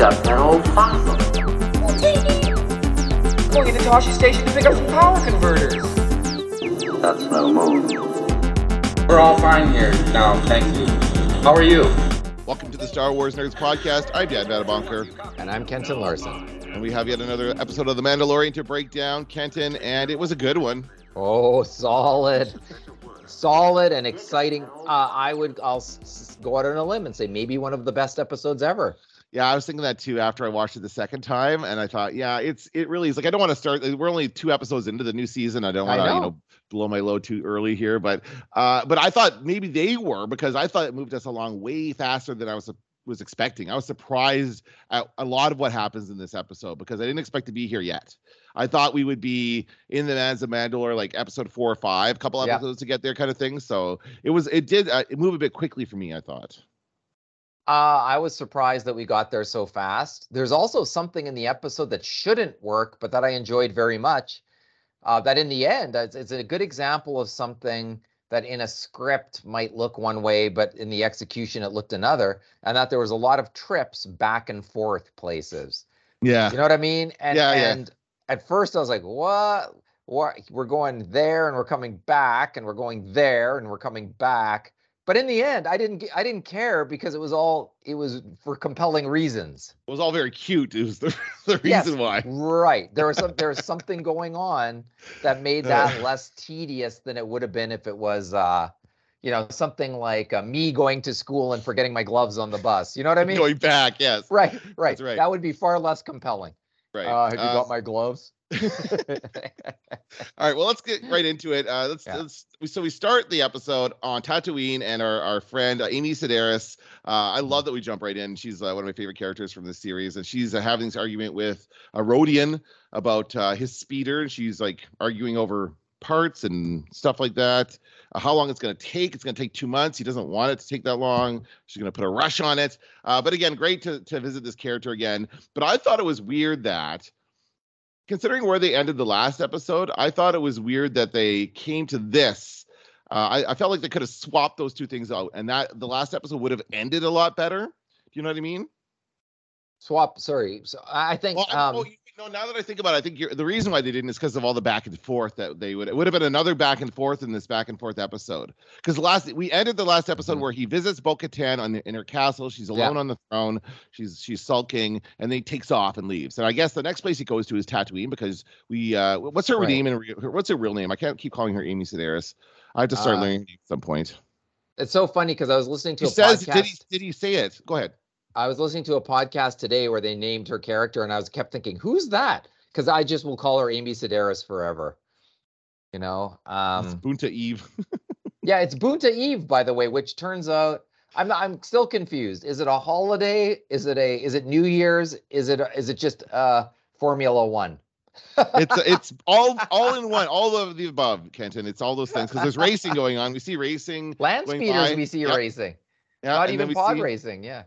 up that old fossil. Going to Tosche Station to pick up some power converters. That's no move. We're all fine here now, thank you. How are you? Welcome to the Star Wars Nerds podcast. I'm Dan Madabonker, And I'm Kenton Larson. and we have yet another episode of The Mandalorian to break down. Kenton, and it was a good one. Oh, solid, solid, and exciting. Uh, I would, I'll s- s- go out on a limb and say maybe one of the best episodes ever. Yeah, I was thinking that too after I watched it the second time, and I thought, yeah, it's it really is like I don't want to start. We're only two episodes into the new season. I don't want to you know. blow my load too early here, but uh, but I thought maybe they were because I thought it moved us along way faster than I was was expecting. I was surprised at a lot of what happens in this episode because I didn't expect to be here yet. I thought we would be in the Lands of Mandalore like episode four or five, couple Yeah. episodes to get there, kind of thing. So it was it did uh, it move a bit quickly for me. I thought. Uh, I was surprised that we got there so fast. There's also something in the episode that shouldn't work, but that I enjoyed very much. Uh, that in the end, it's, it's a good example of something that in a script might look one way, but in the execution it looked another, and that there was a lot of trips back and forth places. Yeah. You know what I mean? And Yeah, yeah. and at first I was like, what? What we're going there and we're coming back and we're going there and we're coming back. But in the end, I didn't I didn't care because it was all it was for compelling reasons. It was all very cute. It was the, the Yes, reason why. Right. There was some there was something going on that made that less tedious than it would have been if it was uh you know, something like uh, me going to school and forgetting my gloves on the bus. You know what I mean? Going back, yes. Right, right. right. That would be far less compelling. Right. Uh, have you Uh, got my gloves? all right. Well, let's get right into it. Uh, let's, Yeah. let's so we start the episode on Tatooine and our, our friend uh, Amy Sedaris. Uh, I love that we jump right in. She's uh, one of my favorite characters from this series, and she's uh, having this argument with a Rodian about uh, his speeder. And she's like arguing over parts and stuff like that. Uh, how long it's going to take? It's going to take two months. He doesn't want it to take that long. She's going to put a rush on it. Uh, but again, great to to visit this character again. But I thought it was weird that considering where they ended the last episode, I thought it was weird that they came to this. Uh, I, I felt like they could have swapped those two things out, and that the last episode would have ended a lot better. Do you know what I mean? Swap. Sorry. So I I think. Well, um, oh, you know, now that I think about it, I think you're, the reason why they didn't is because of all the back and forth that they would. It would have been another back and forth in this back and forth episode. Because last we ended the last episode Mhm. where he visits Bo-Katan on the, in her castle. She's Yeah. alone on the throne. She's she's sulking, and then he takes off and leaves. And I guess the next place he goes to is Tatooine because we. uh What's her Right. name and re- her- what's her real name? I can't keep calling her Amy Sedaris. I have to start Uh, learning at some point. it's so funny because I was listening to He a says, podcast. "Did he? Did he say it? Go ahead." I was listening to a podcast today where they named her character, and I was kept thinking, "Who's that?" Because I just will call her Amy Sedaris forever. You know. um, It's Boonta Eve. yeah, it's Boonta Eve, by the way, which turns out I'm not, I'm still confused. Is it a holiday? Is it a is it New Year's? Is it is it just uh Formula One? it's it's all all in one, all of the above, Kenton. It's all those things because there's racing going on. We see racing. Land speeders by. we see Yep. racing, Yeah, not even pod see, racing. Yeah.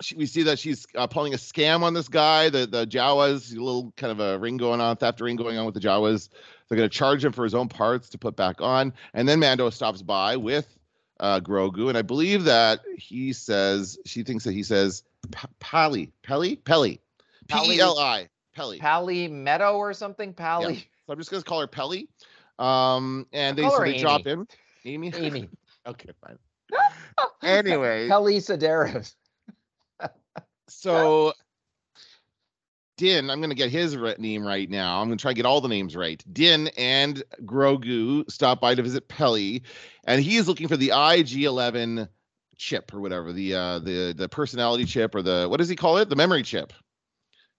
She- we see that she's uh, pulling a scam on this guy. The the Jawas, a little kind of a ring going on, theft ring going on with the Jawas. They're going to charge him for his own parts to put back on, and then Mando stops by with uh, Grogu, and I believe that he says she thinks that he says P- Pally, Pelly, Pelly, P E L I, Pelly. Pally Meadow or something. Pally. So I'm just going to call her Pelly. Um, and they so they drop in. Amy. Amy. okay, fine. Anyway, Pelly Sedaris. So Din, I'm going to get his re- name right now. I'm going to try to get all the names right. Din and Grogu stop by to visit Peli, and he is looking for the IG-11 chip or whatever the uh, the the personality chip or the what does he call it? The memory chip,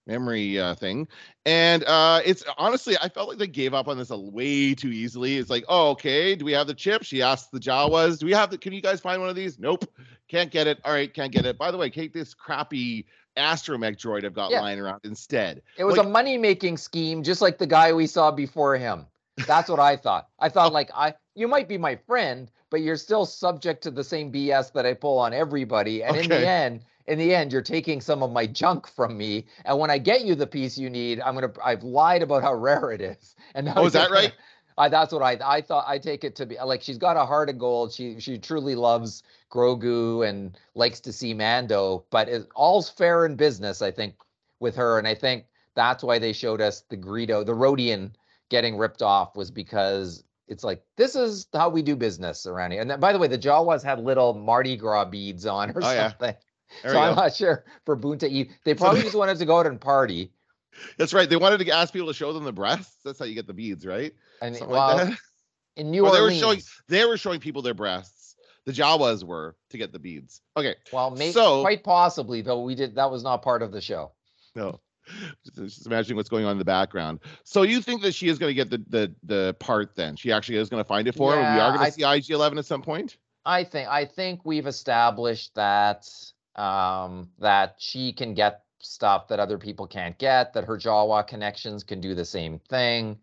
memory uh, thing. And uh, it's honestly, I felt like they gave up on this a way too easily. It's like, oh, okay, do we have the chip? She asked the Jawas, do we have the? Can you guys find one of these? Nope, can't get it. All right, can't get it. By the way, take this crappy astromech droid I've got Yeah. lying around instead. It was Like- a money making scheme, just like the guy we saw before him. That's what I thought. I thought like I you might be my friend, but you're still subject to the same BS that I pull on everybody. And in the end, in the end, you're taking some of my junk from me. And when I get you the piece you need, I'm gonna I've lied about how rare it is. And now Oh, is that right? gonna- I, that's what I I thought. I take it to be like she's got a heart of gold. She she truly loves Grogu and likes to see Mando. But it, all's fair in business, I think, with her. And I think that's why they showed us the Greedo, the Rodian getting ripped off was because it's like this is how we do business around here. And then, by the way, the Jawas had little Mardi Gras beads on or Oh, yeah. There so I'm go. not sure for Boonta Eve. They probably just wanted to go out and party. That's right. They wanted to ask people to show them the breasts. That's how you get the beads, right? And Something well, like that. in New Or they were Orleans, showing they were showing people their breasts. The Jawas were to get the beads. Okay, well, maybe so- quite possibly though we did that was not part of the show. no. Just, just imagining what's going on in the background. So you think that she is going to get the the the part then? She actually is going to find it for her. We are going to see IG Eleven at some point. I think I think we've established that um, that she can get stuff that other people can't get. That her Jawa connections can do the same thing.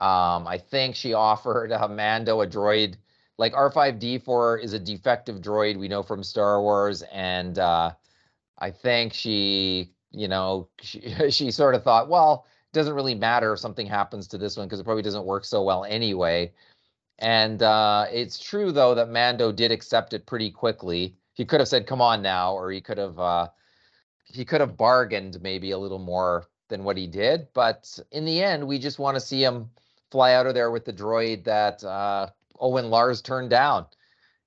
Um, I think she offered uh, Mando a droid like R5D4 is a defective droid we know from Star Wars, and uh, I think she, you know, she she sort of thought, well, it doesn't really matter if something happens to this one because it probably doesn't work so well anyway. And uh, it's true though that Mando did accept it pretty quickly. He could have said, "Come on now," or he could have uh, he could have bargained maybe a little more than what he did. But in the end, we just want to see him fly out of there with the droid that uh, Owen Lars turned down,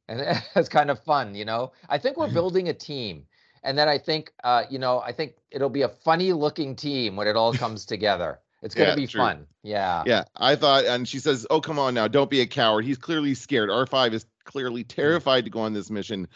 and it's kind of fun, you know. I think we're building a team, and then I think uh, you know I think it'll be a funny looking team when it all comes together. It's gonna Yeah, be true. fun. Yeah. Yeah, I thought, and she says, "Oh, come on now, don't be a coward." He's clearly scared. R five is clearly terrified to go on this mission.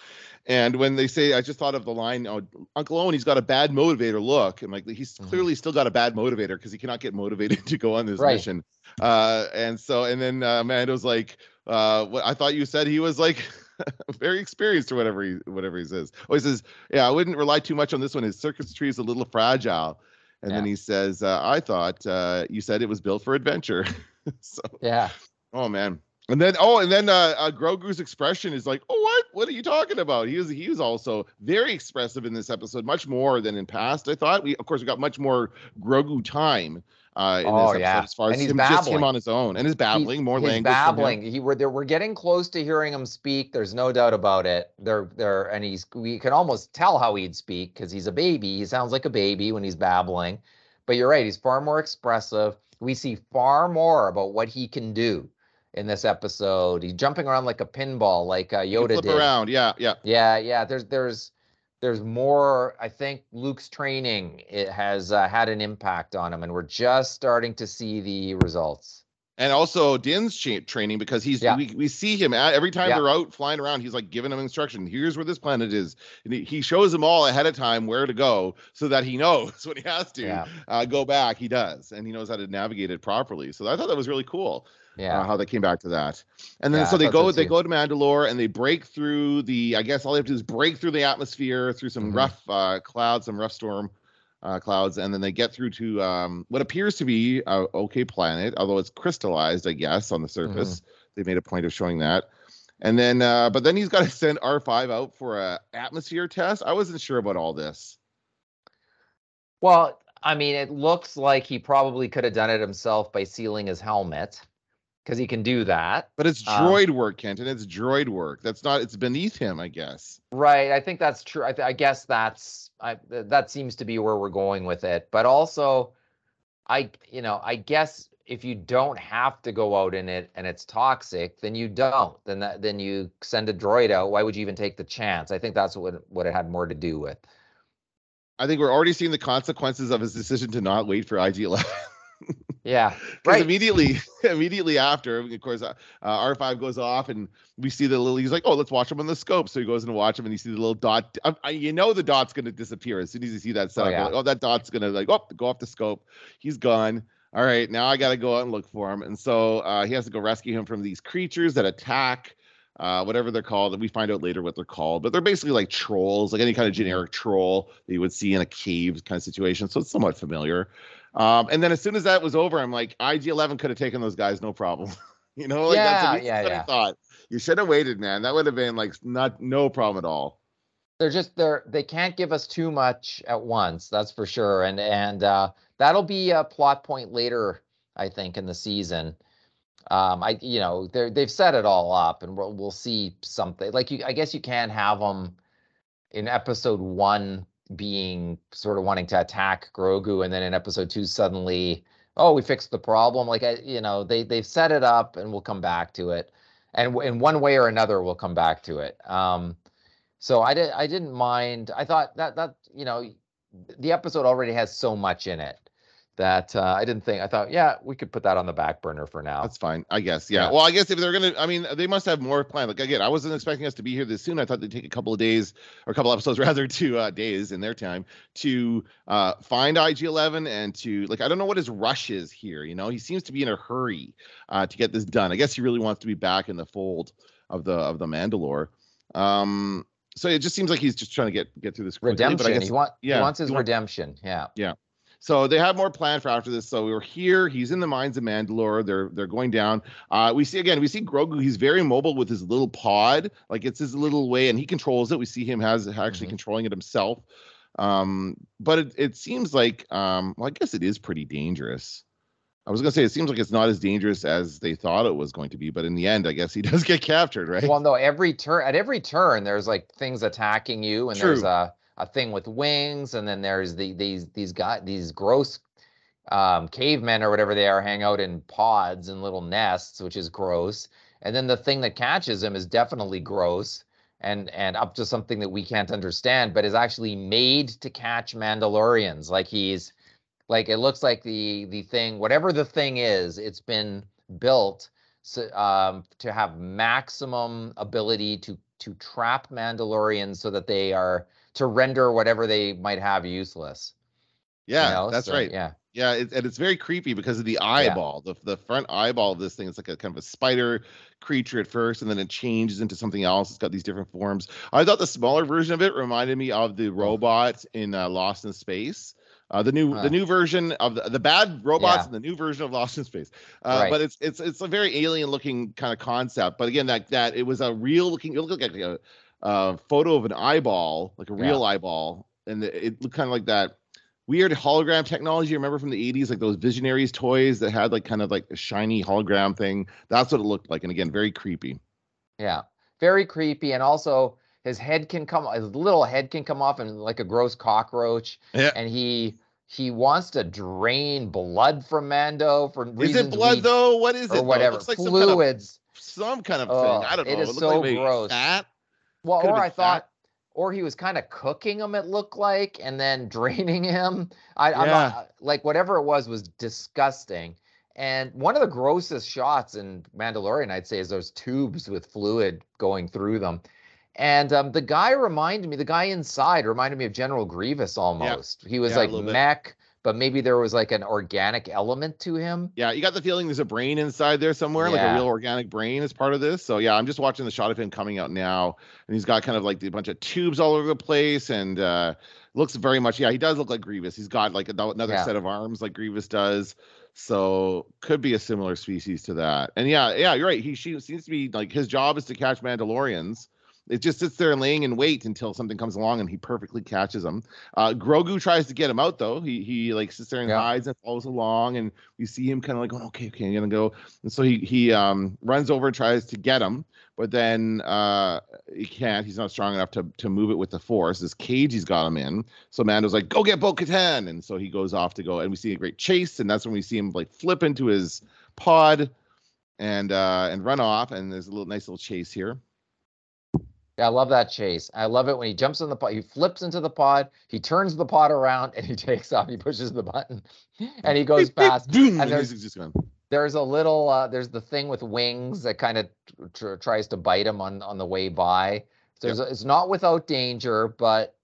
And when they say, I just thought of the line, oh, Uncle Owen, he's got a bad motivator look, and like he's Mhm. clearly still got a bad motivator because he cannot get motivated to go on this Right. mission. Uh, and so, and then uh, Mando's like, uh, what I thought you said he was like. very experienced or whatever he whatever he says. Oh, he says, "Yeah, I wouldn't rely too much on this one. His circuitry is a little fragile." And then he says, uh, "I thought uh, you said it was built for adventure." so, Yeah. oh man. And then, oh, and then uh, uh, Grogu's expression is like, "Oh, what? What are you talking about?" He was he was also very expressive in this episode, much more than in past. I thought we, of course, we got much more Grogu time uh, in Oh, this episode yeah. as far as him, just him babbling. on his own, and his babbling, more his language. babbling. He we're there. We're getting close to hearing him speak. There's no doubt about it. There, there, and he's. We can almost tell how he'd speak because he's a baby. He sounds like a baby when he's babbling. But you're right. He's far more expressive. We see far more about what he can do in this episode. He's jumping around like a pinball, like uh, He Yoda flip did. around, yeah, yeah. Yeah, yeah. There's there's there's more. I think Luke's training it has uh, had an impact on him, and we're just starting to see the results. and also Din's training because he's Yeah. we, we see him at, every time Yeah. they're out flying around. He's like giving them instruction. Here's where this planet is, and he, he shows them all ahead of time where to go so that he knows when he has to Yeah. uh, go back. He does, and he knows how to navigate it properly. So I thought that was really cool. Yeah. Uh, how they came back to that, and then Yeah, so they go they go to Mandalore and they break through the. I guess all they have to do is break through the atmosphere through some Mhm. rough uh, clouds, some rough storm uh, clouds, and then they get through to um, what appears to be a okay planet, although it's crystallized, I guess, on the surface. They made a point of showing that. And then, uh, but then he's got to send R5 out for a atmosphere test. I wasn't sure about all this. Well, I mean, it looks like he probably could have done it himself by sealing his helmet because he can do that. But it's Um, droid work, Kenton. It's droid work. That's not. It's beneath him, I guess. Right. I think that's true. I, th- I guess that's I, th- that seems to be where we're going with it. But also, I you know I guess if you don't have to go out in it and it's toxic, then you don't. Then that then you send a droid out. Why would you even take the chance? I think that's what what it had more to do with. I think we're already seeing the consequences of his decision to not wait for IG11. Yeah. Right. immediately, immediately after, of course, uh, uh, R5 goes off, and we see the little. He's like, "Oh, let's watch him on the scope." So he goes and watch him, and you see the little dot. Uh, uh, you know, the dot's gonna disappear as soon as you see that setup. yeah. Like, oh, that dot's gonna like, oh, go off the scope. He's gone. All right, now I gotta go out and look for him, and so uh, he has to go rescue him from these creatures that attack. Uh, whatever they're called, and we find out later what they're called, but they're basically like trolls, like any kind of generic troll that you would see in a cave kind of situation. So it's somewhat familiar. Um, and then as soon as that was over, I'm like, IG11 could have taken those guys, no problem. you know, like that's Yeah, immediately yeah, what I yeah. thought. You should have waited, man. That would have been like not no problem at all. they're just they're they can't give us too much at once that's for sure and and uh that'll be a plot point later i think in the season Um, I you know they they've set it all up, and we'll we'll see something like you. I guess you can have them in episode one being sort of wanting to attack Grogu, and then in episode two suddenly, oh, we fixed the problem. Like I, you know, they they've set it up, and we'll come back to it, and in one way or another, we'll come back to it. Um, so I did I didn't mind. I thought that that you know the episode already has so much in it that uh, I didn't think. I thought, yeah, we could put that on the back burner for now. That's fine, I guess. Yeah. Yeah. Well, I guess if they're gonna, I mean, they must have more planned. Like again, I wasn't expecting us to be here this soon. I thought they'd take a couple of days or a couple episodes rather to uh, days in their time to uh, find IG11 and to like I don't know what his rush is here. You know, he seems to be in a hurry uh, to get this done. I guess he really wants to be back in the fold of the of the Mandalore. Um, so it just seems like he's just trying to get get through this quickly. redemption. But I guess he, want, yeah, he wants his he redemption. Yeah. Yeah. So they have more planned for after this. So we're here. He's in the mines of Mandalore. They're they're going down. Uh, we see again. We see Grogu. He's very mobile with his little pod. Like it's his little way, and he controls it. We see him has actually Mhm. controlling it himself. Um, but it, it seems like um, well, I guess it is pretty dangerous. I was gonna say it seems like it's not as dangerous as they thought it was going to be, but in the end, I guess he does get captured, right? Well, no, every turn at every turn there's like things attacking you, and there's a a thing with wings, and then there's the these these guys these gross um, cavemen or whatever they are hang out in pods and little nests, which is gross. And then the thing that catches him is definitely gross and and up to something that we can't understand, but is actually made to catch Mandalorians. Like he's like it looks like the the thing, whatever the thing is, it's been built so, um, to have maximum ability to to trap Mandalorians so that they are to render whatever they might have useless. you yeah, know? that's So, right. Yeah. Yeah, it, and it's very creepy because of the eyeball, the the front eyeball of this thing. It's like a kind of a spider creature at first, and then it changes into something else. It's got these different forms. I thought the smaller version of it reminded me of the robot in uh, Lost in Space. Uh, the new Huh. the new version of the, the bad robots Yeah. and the new version of Lost in Space. Uh, Right. But it's it's it's a very alien looking kind of concept. But again, that that it was a real looking. It looked like a, a photo of an eyeball, like a Yeah. real eyeball, and it, it looked kind of like that weird hologram technology. Remember from the 80s, like those visionaries toys that had like kind of like a shiny hologram thing. That's what it looked like. And again, very creepy. Yeah, very creepy, and also his head can come, his little head can come off, and like a gross cockroach. Yeah. And he he wants to drain blood from Mando for Is it blood we- though? What is it? or? It whatever looks like some kind of, fluids. some kind of Oh, thing. I don't know. it is looked so like gross. Fat. Well, could've or I thought, fat. or he was kind of cooking him. It looked like, and then draining him. I, I'm not like whatever it was was disgusting. And one of the grossest shots in Mandalorian, I'd say, is those tubes with fluid going through them. And um, the guy reminded me, the guy inside reminded me of General Grievous almost. He was Yeah, like little bit. But maybe there was like an organic element to him. Yeah, you got the feeling there's a brain inside there somewhere, like a real organic brain is part of this. So yeah, I'm just watching the shot of him coming out now, and he's got kind of like a bunch of tubes all over the place, and uh looks very much. Yeah, he does look like Grievous. He's got like another Yeah. set of arms like Grievous does. So could be a similar species to that. And yeah, yeah, you're right. He she seems to be like his job is to catch Mandalorians. It just sits there laying in wait until something comes along and he perfectly catches them. Uh, Grogu tries to get him out though. He he like sits there and Yeah. hides and follows along, and we see him kind of like going, okay, okay, I'm gonna go. And so he he um runs over and tries to get him, but then uh he can't. He's not strong enough to to move it with the force. This cage he's got him in. So Mando's like, go get Bo Katan, and so he goes off to go, and we see a great chase, and that's when we see him like flip into his pod and uh and run off, and there's a little nice little chase here. Yeah, I love that chase. I love it when he jumps in the pod. He flips into the pod. He turns the pod around and he takes off. He pushes the button, and he goes fast. boom, and there's- just gone. There's a little. Uh, there's the thing with wings that kind of tr- tries to bite him on on the way by. So a- it's not without danger, but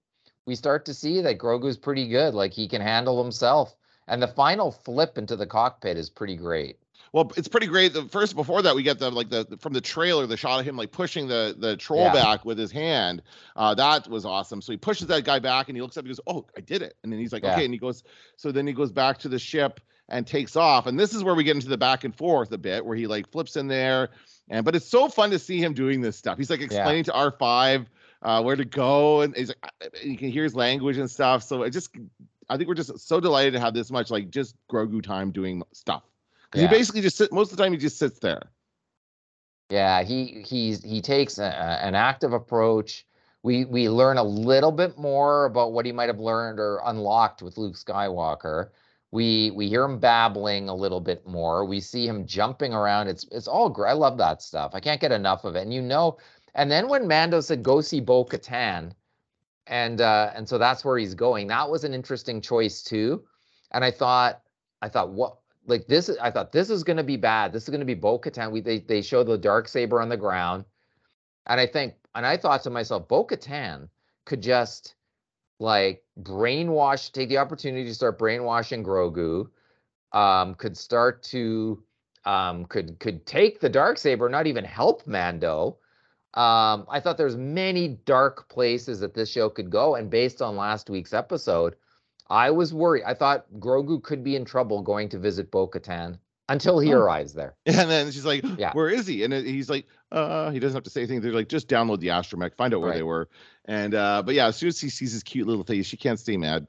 we start to see that Grogu's pretty good. Like he can handle himself. And the final flip into the cockpit is pretty great. Well, it's pretty great. The first before that, we get the like the from the trailer, the shot of him like pushing the the troll Yeah. back with his hand. Uh, that was awesome. So he pushes that guy back, and he looks up, and he goes, "Oh, I did it!" And then he's like, Yeah. "Okay," and he goes. So then he goes back to the ship and takes off. And this is where we get into the back and forth a bit, where he like flips in there, and but it's so fun to see him doing this stuff. He's like explaining to R five uh, where to go, and he's like, you can hear his language and stuff. So it just, I think we're just so delighted to have this much like just Grogu time doing stuff Yeah. he basically just sit most of the time he just sits there. Yeah, he he's he takes a, an active approach. We we learn a little bit more about what he might have learned or unlocked with Luke Skywalker. We we hear him babbling a little bit more. We see him jumping around. It's it's all great. I love that stuff. I can't get enough of it. And you know, and then when Mando said go see Bo Katan, and uh, and so that's where he's going. That was an interesting choice too. And I thought I thought what like this is I thought this is going to be bad. This is going to be Bo Katan. We they they show the dark saber on the ground, and I think and I thought to myself, Bo Katan could just like brainwash, take the opportunity to start brainwashing Grogu. Um, could start to um could could take the dark saber, not even help Mando. Um, I thought there's many dark places that this show could go, and based on last week's episode, I was worried. I thought Grogu could be in trouble going to visit Bo Katan until he Oh. arrives there. And then she's like, Yeah. "Where is he?" And he's like, "Uh, he doesn't have to say anything." They're like, "Just download the astromech, find out where Right. they were." And uh, but yeah, as soon as he sees his cute little face, she can't stay mad.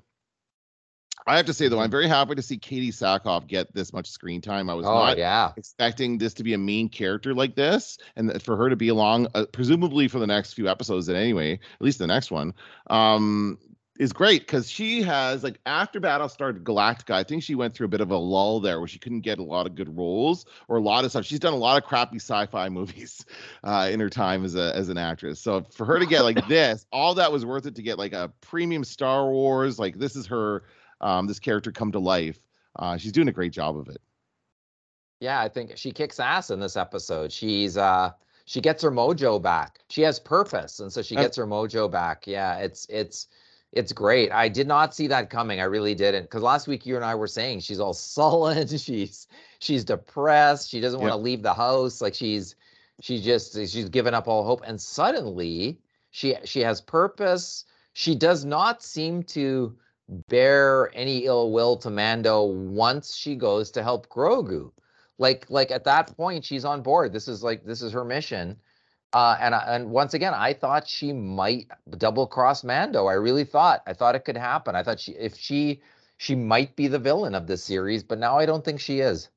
I have to say though, Mm-hmm. I'm very happy to see Katee Sackhoff get this much screen time. I was Oh not yeah, expecting this to be a main character like this, and for her to be along, uh, presumably for the next few episodes. At anyway, at least the next one. Um, is great because she has like after Battlestar Galactica, I think she went through a bit of a lull there where she couldn't get a lot of good roles or a lot of stuff. She's done a lot of crappy sci-fi movies uh, in her time as a as an actress. So for her to get like this, all that was worth it to get like a premium Star Wars. Like this is her, um, this character come to life. Uh, she's doing a great job of it. yeah. I think she kicks ass in this episode. She's uh she gets her mojo back. She has purpose, and so she gets her mojo back. Yeah, it's it's it's great. I did not see that coming. I really didn't. Because last week you and I were saying she's all sullen. She's she's depressed. She doesn't want to leave the house. Like she's she just she's given up all hope. And suddenly she she has purpose. She does not seem to bear any ill will to Mando once she goes to help Grogu. Like like at that point she's on board. This is like this is her mission. Uh, and and once again, I thought she might double cross Mando. I really thought. I thought it could happen. I thought she if she she might be the villain of this series, but now I don't think she is.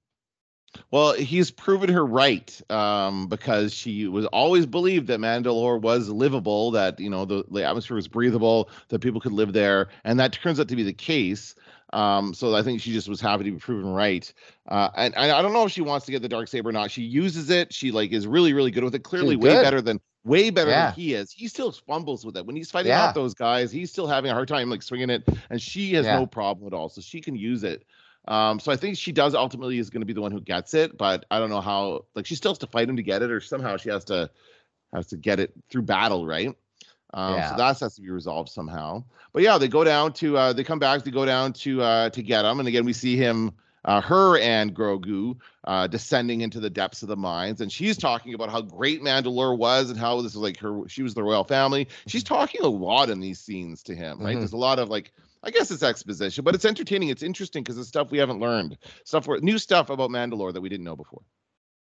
Well, he's proven her right um, because she was always believed that Mandalore was livable, that you know the, the atmosphere was breathable, that people could live there, and that turns out to be the case. Um, so I think she just was happy to be proven right. Uh, and, and I don't know if she wants to get the dark saber or not. She uses it. She like is really really good with it. Clearly, way better than way better Yeah. than he is. He still fumbles with it when he's fighting Yeah. off those guys. He's still having a hard time like swinging it, and she has Yeah. no problem at all. So she can use it. Um, so I think she does ultimately is going to be the one who gets it, but I don't know how. Like she still has to fight him to get it, or somehow she has to has to get it through battle, right? Um, Yeah. So that has to be resolved somehow. But yeah, they go down to uh, they come back. They go down to uh, to get him, and again we see him, uh, her and Grogu uh, descending into the depths of the mines, and she's talking about how great Mandalore was and how this is like her. She was the royal family. She's talking a lot in these scenes to him, right? Mhm. There's a lot of like I guess it's exposition, but it's entertaining. It's interesting because it's stuff we haven't learned, stuff where new stuff about Mandalore that we didn't know before.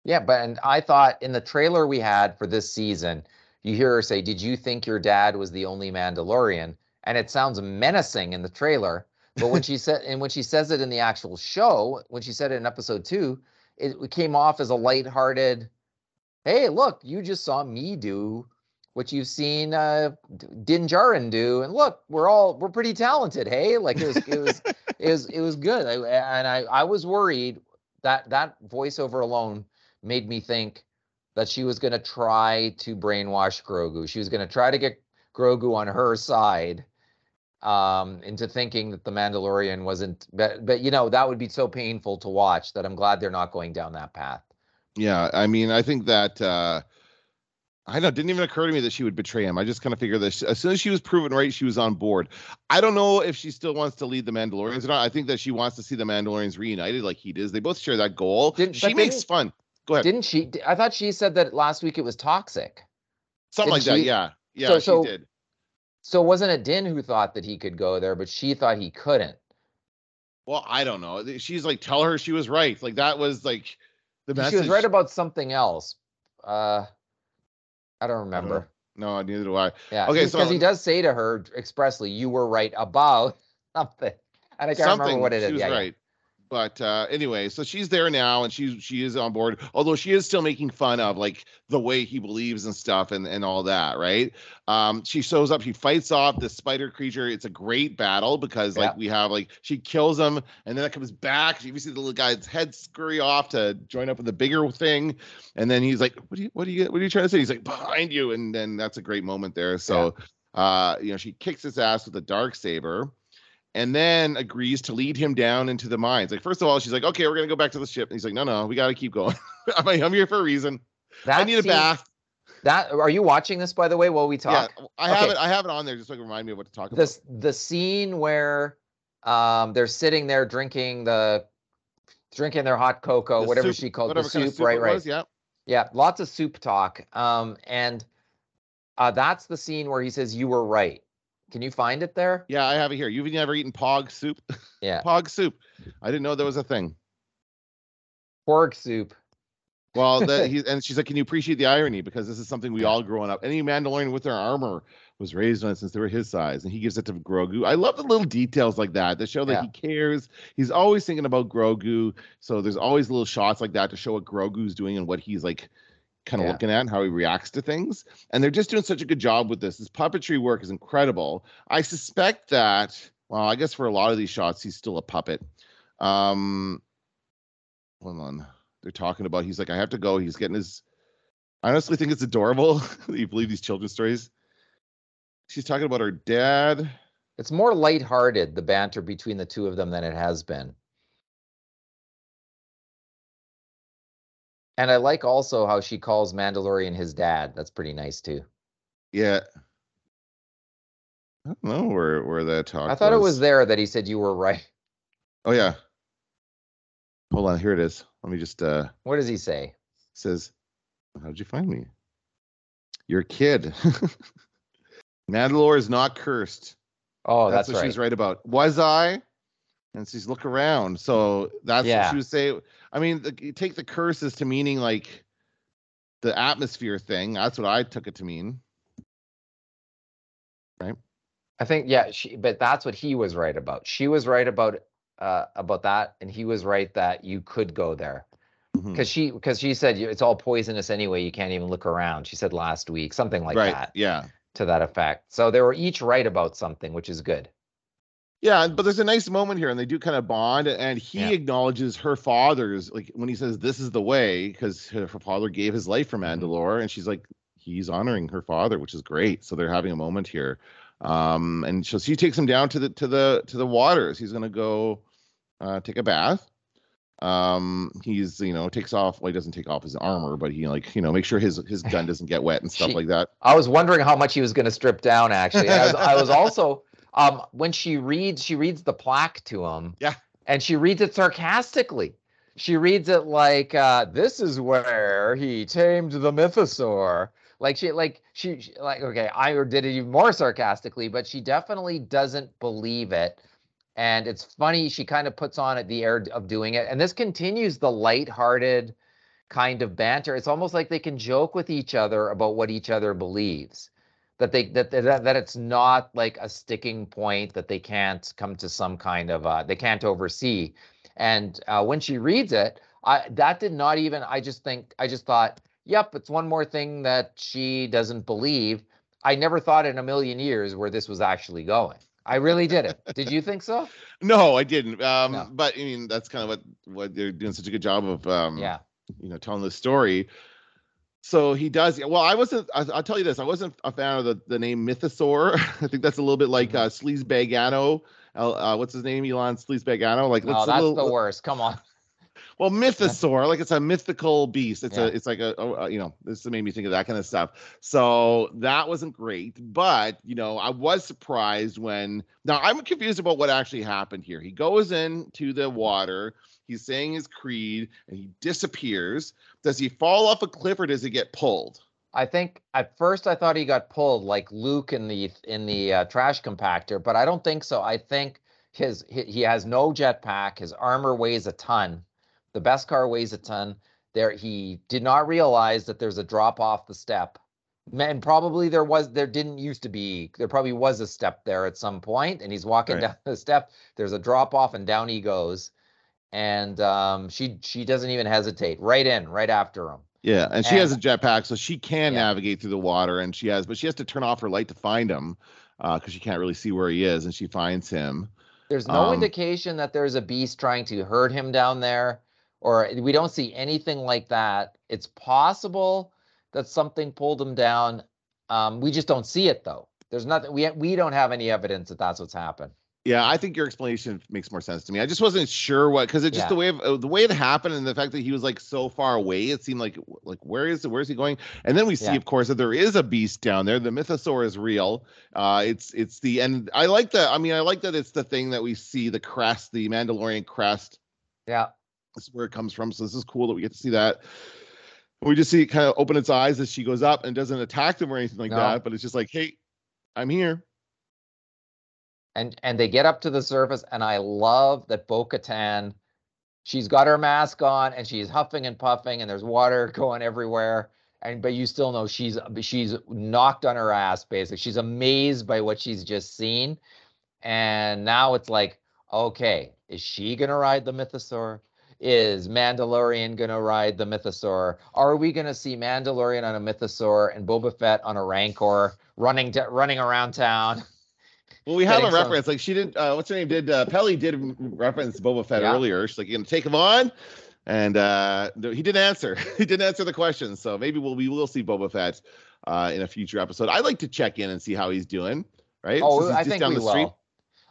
Yeah, but and I thought in the trailer we had for this season, you hear her say, "Did you think your dad was the only Mandalorian?" And it sounds menacing in the trailer, but when she said and when she says it in the actual show, when she said it in episode two, it came off as a lighthearted, "Hey, look, you just saw me do what you've seen uh, Din Djarin do, and look, we're all we're pretty talented. Hey, like it was it was it was it was good, I, and I I was worried that that voiceover alone made me think that she was going to try to brainwash Grogu. She was going to try to get Grogu on her side um into thinking that the Mandalorian wasn't but but you know that would be so painful to watch that I'm glad they're not going down that path. Yeah, I mean, I think that uh I know it didn't even occur to me that she would betray him. I just kind of figured that she- as soon as she was proven right, she was on board. I don't know if she still wants to lead the Mandalorians or not. I think that she wants to see the Mandalorians reunited like he does. They both share that goal. Didn't- she makes fun. Go ahead. Didn't she I thought she said that last week it was toxic. Something like didn't that. she- Yeah. Yeah, So- she so- did. So wasn't it Din who thought that he could go there but she thought he couldn't. Well, I don't know. She's like, tell her she was right. Like that was like the message. She was right about something else. Uh I don't remember. No, neither do I. Yeah. Okay, because he does say to her expressly, "You were right about something," and I can't remember what it is. she was yeah, yeah. right. But uh, anyway, so she's there now, and she she is on board. Although she is still making fun of like the way he believes and stuff, and and all that, right? Um, she shows up, she fights off the spider creature. It's a great battle because like Yeah. we have like she kills him, and then it comes back. You see the little guy's head scurry off to join up with the bigger thing, and then he's like, "What do you what do you what are you trying to say?" He's like, "Behind you," and then that's a great moment there. So, uh, you know, she kicks his ass with a dark saber and then agrees to lead him down into the mines. Like, first of all, she's like, okay, we're gonna go back to the ship. And he's like, no, no, we gotta keep going. I'm, like, I'm here for a reason. That I need a bath. That are you watching this by the way while we talk? Yeah, I have Okay. it. I have it on there just it remind me of what to talk about. This the scene where um they're sitting there drinking the drinking their hot cocoa, The whatever soup- she called whatever the soup, soup right, right. was, Yeah. Yeah, lots of soup talk. Um, and uh, that's the scene where he says, "You were right." Can you find it there? Yeah, I have it here. You've never eaten pog soup? Yeah, Pog soup. I didn't know there was a thing. pork soup. Well, he, and she's like, "Can you appreciate the irony? Because this is something we all growing up. Any Mandalorian with their armor was raised on it since they were his size, and he gives it to Grogu. I love the little details like that that show that Yeah. he cares. He's always thinking about Grogu. So there's always little shots like that to show what Grogu's doing and what he's like, kind of Yeah. looking at and how he reacts to things. And they're just doing such a good job with this. This puppetry work is incredible. I suspect that. Well, I guess for a lot of these shots, he's still a puppet. Um, hold on they're talking about he's like i have to go he's getting his i honestly think it's adorable that you believe these children's stories she's talking about her dad It's more lighthearted, the banter between the two of them than it has been. And I like also how she calls Mandalorian his dad. That's pretty nice too. yeah i don't know where where that talk I thought it was there that he said you were right. oh yeah hold on here it is let me just uh What does he say? says how did you find me you're kid mandalore is not cursed Oh, that's, that's, what right. she's right about. Was I? And she's look around. So that's Yeah. what she would say. I mean, the, take the curses to meaning like the atmosphere thing. That's what I took it to mean. Right. I think yeah, she but that's what he was right about. She was right about uh about that and he was right that you could go there. Mhm. Cuz she cuz she said it's all poisonous anyway, you can't even look around. She said last week something like right. that Yeah. to that effect. So they were each right about something, which is good. Yeah, but there's a nice moment here, and they do kind of bond. And he Yeah. acknowledges her father's like when he says, "This is the way," because her, her father gave his life for Mhm. Mandalore, and she's like, he's honoring her father, which is great. So they're having a moment here. Um, and so she takes him down to the to the to the waters. He's gonna go uh, take a bath. Um, he's you know takes off. Well, he doesn't take off his armor, but he like you know make sure his his gun doesn't get wet and stuff She- like that. I was wondering how much he was going to strip down. Actually, I was, I was also um, when she reads, she reads the plaque to him. Yeah. and she reads it sarcastically. She reads it like, uh, "This is where he tamed the mythosaur." Like she, like she, she- like okay, I did it even more sarcastically, but she definitely doesn't believe it. And it's funny, she kind of puts on it the air of doing it. And this continues the lighthearted kind of banter. It's almost like they can joke with each other about what each other believes. That they that that, that it's not like a sticking point that they can't come to some kind of uh they can't oversee. And uh, when she reads it, I that did not even I just think I just thought, yep, it's one more thing that she doesn't believe. I never thought in a million years where this was actually going. I really didn't. Did you think so? No, I didn't. Um, No. but I mean that's kind of what what they're doing such a good job of. Um, Yeah. you know telling the story so he does well i wasn't I, i'll tell you this i wasn't a fan of the, the name mythosaur i think that's a little bit like Mhm. uh Sleazebaggano uh, uh what's his name Elan Sleazebaggano like No, a that's little- the worst. Come on. well mythosaur like it's a mythical beast it's Yeah. a it's like a, a, a- you know this made me think of that kind of stuff so that wasn't great but you know i was surprised when now i'm confused about what actually happened here he goes into the water he's saying his creed and he disappears does he fall off a cliff or does he get pulled I think at first I thought he got pulled like Luke in the in the uh, trash compactor, but I don't think so. I think his he, he has no jetpack. His armor weighs a ton. The beskar weighs a ton. There he did not realize that there's a drop off the step. And probably there was there didn't used to be there probably was a step there at some point and he's walking Right. down the step there's a drop off and down he goes and um, she she doesn't even hesitate. Right in, right after him. Yeah, and she And- has a jetpack, so she can Yeah. navigate through the water, and she has, but she has to turn off her light to find him, because she can't really see where he is, and she finds him. There's no Um, indication that there's a beast trying to hurt him down there, or we don't see anything like that. It's possible that something pulled him down. Um, we just don't see it though. There's nothing. We we don't have any evidence that that's what's happened. Yeah, I think your explanation makes more sense to me. I just wasn't sure what, because it just Yeah. the way of, uh, the way it happened, and the fact that he was like so far away, it seemed like like where is it? Where is he going? And then we see, Yeah. of course, that there is a beast down there. The mythosaur is real. Uh, it's it's the and I like that. I mean, I like that it's the thing that we see the crest, the Mandalorian crest. Yeah. This is where it comes from. So this is cool that we get to see that. We just see it kind of open its eyes as she goes up and doesn't attack them or anything like No. that. But it's just like, hey, I'm here. And and they get up to the surface and i love that bo-katan she's got her mask on and she's huffing and puffing and there's water going everywhere and but you still know she's she's knocked on her ass basically. She's amazed by what she's just seen and now it's like okay is she gonna ride the mythosaur? Is mandalorian gonna ride the mythosaur? Are we gonna see mandalorian on a mythosaur and boba fett on a rancor running to, running around town Well, we have a reference. Like she did. Uh, what's her name? Did uh, Pelly did reference Boba Fett Yeah. earlier? She's like, "You gonna take him on?" And uh, he didn't answer. he didn't answer the question. So maybe we'll we will see Boba Fett uh, in a future episode. I'd like to check in and see how he's doing. Right? Oh, I think down we the street. will.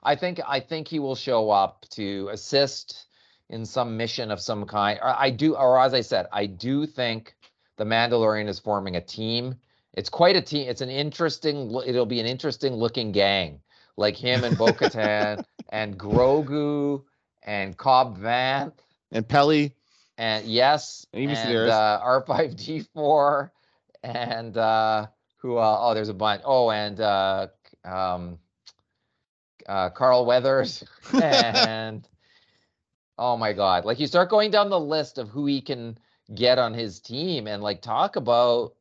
I think I think he will show up to assist in some mission of some kind. Or I do, or as I said, I do think the Mandalorian is forming a team. It's quite a team. It's an interesting. It'll be an interesting looking gang, like him and Bo-Katan and Grogu and Cobb Vanth And Pelly. and yes, Amy and uh, R5D4 and uh, who? Uh, oh, there's a bunch. Oh, and uh, um, uh, Carl Weathers and oh my God! Like you start going down the list of who he can get on his team, and like talk about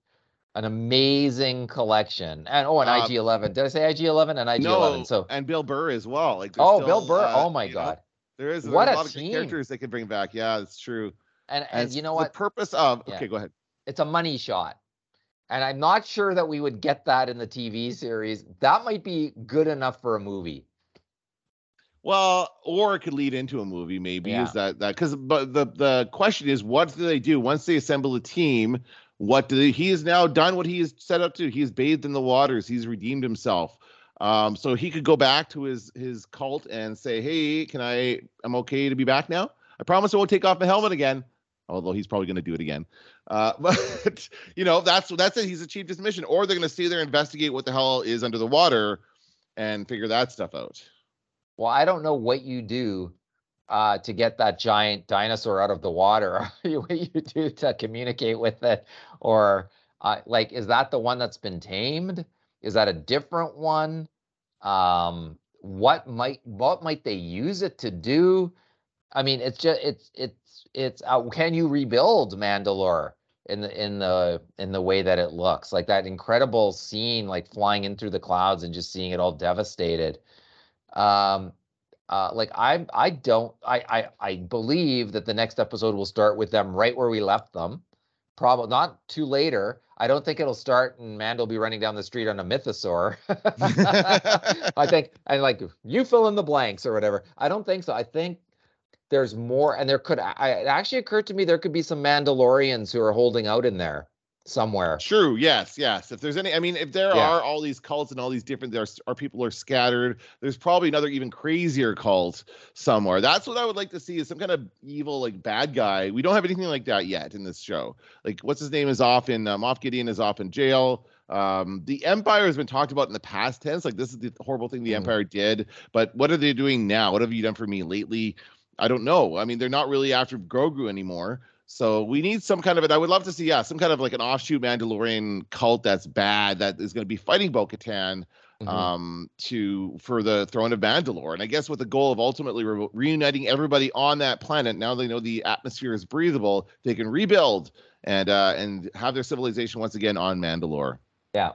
an amazing collection. And oh, and Uh, IG11. Did I say IG11 and IG11? No. so and Bill Burr as well. Like oh, Bill Burr. uh, oh my you know, God! there is What there's a lot of team. characters they can bring back. Yeah, it's true. And And and you know what? the purpose of Yeah. okay, go ahead. it's a money shot. And I'm not sure that we would get that in the TV series. That might be good enough for a movie. Well, or it could lead into a movie, maybe. Yeah. Is that that because but the the question is what do they do once they assemble a team? What they he has now done what he has set up to. He's bathed in the waters, he's redeemed himself. Um, so he could go back to his his cult and say, Hey, can I I'm okay to be back now? I promise I won't take off my helmet again. Although he's probably gonna do it again. Uh, but you know, that's that's it. He's achieved his mission, or they're gonna stay there, investigate what the hell is under the water and figure that stuff out. Well, I don't know what you do uh, to get that giant dinosaur out of the water. what you do to communicate with it, or uh, like, is that the one that's been tamed? Is that a different one? Um, what might what might they use it to do? I mean, it's just it's it's it's uh, can you rebuild Mandalore in the in the in the way that it looks like that incredible scene like flying in through the clouds and just seeing it all devastated um uh like i i don't I, I i believe that the next episode will start with them right where we left them. Probably not too later. I don't think it'll start and mando will be running down the street on a mythosaur. I think and like you fill in the blanks or whatever. I don't think so. I think there's more and there could I, it actually occurred to me there could be some mandalorians who are holding out in there somewhere True. Yes. Yes. If there's any, I mean, if there Yeah. are all these cults and all these different, there are people are scattered. There's probably another even crazier cult somewhere. That's what I would like to see is some kind of evil, like bad guy. We don't have anything like that yet in this show. Like, what's his name is off in um, Moff Gideon is off in jail. Um, the Empire has been talked about in the past tense. Like, this is the horrible thing the Mhm. Empire did. But what are they doing now? What have you done for me lately? I don't know. I mean, they're not really after Grogu anymore. So we need some kind of it. I would love to see, yeah, some kind of like an offshoot Mandalorian cult that's bad that is going to be fighting Bo-Katan Mhm. um, to for the throne of Mandalore. And I guess with the goal of ultimately re- reuniting everybody on that planet. Now they know the atmosphere is breathable. They can rebuild and uh, and have their civilization once again on Mandalore. Yeah.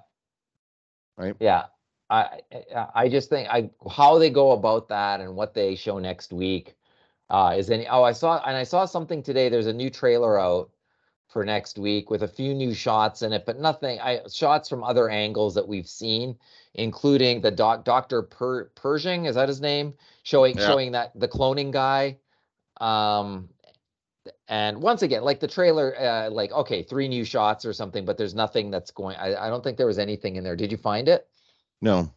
Right. Yeah. I I- I just think I how they go about that and what they show next week. Uh, is any? Oh, I saw and I saw something today. There's a new trailer out for next week with a few new shots in it, but nothing. I shots from other angles that we've seen, including the doc, Doctor per, Pershing. Is that his name? Showing Yeah. showing that the cloning guy. Um, and once again, like the trailer, uh, like okay, three new shots or something, but there's nothing that's going. I, I don't think there was anything in there. Did you find it? No,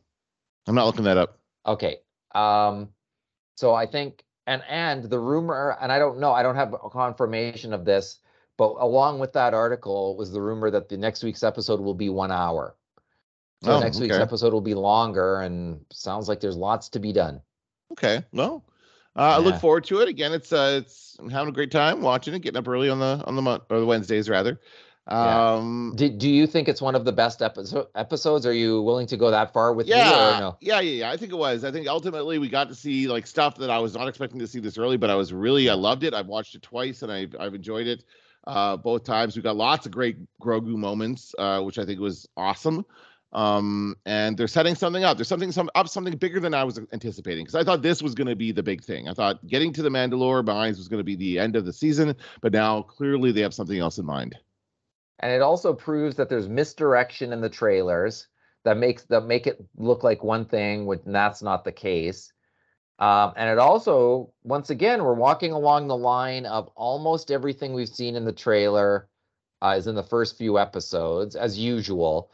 I'm not looking that up. Okay. Um, so I think and and the rumor, and I don't know, I don't have a confirmation of this, but along with that article was the rumor that the next week's episode will be one hour. So Oh, next week's okay. episode will be longer, and sounds like there's lots to be done. Okay, well, uh, I look forward to it. Again, it's uh, it's I'm having a great time watching it, getting up early on the on the month or the Wednesdays rather. Yeah. Um, Do, do you think it's one of the best episode episodes? Are you willing to go that far with me yeah, or no? yeah, yeah, yeah. I think it was. I think ultimately we got to see like stuff that I was not expecting to see this early, but I was really I loved it. I've watched it twice and I've I've enjoyed it uh, both times. We got lots of great Grogu moments, uh, which I think was awesome. Um, and they're setting something up. There's something some up something bigger than I was anticipating because I thought this was going to be the big thing. I thought getting to the Mandalore mines was going to be the end of the season, but now clearly they have something else in mind. And it also proves that there's misdirection in the trailers that makes that make it look like one thing when that's not the case. Um, and it also, once again, we're walking along the line of almost everything we've seen in the trailer uh, is in the first few episodes, as usual.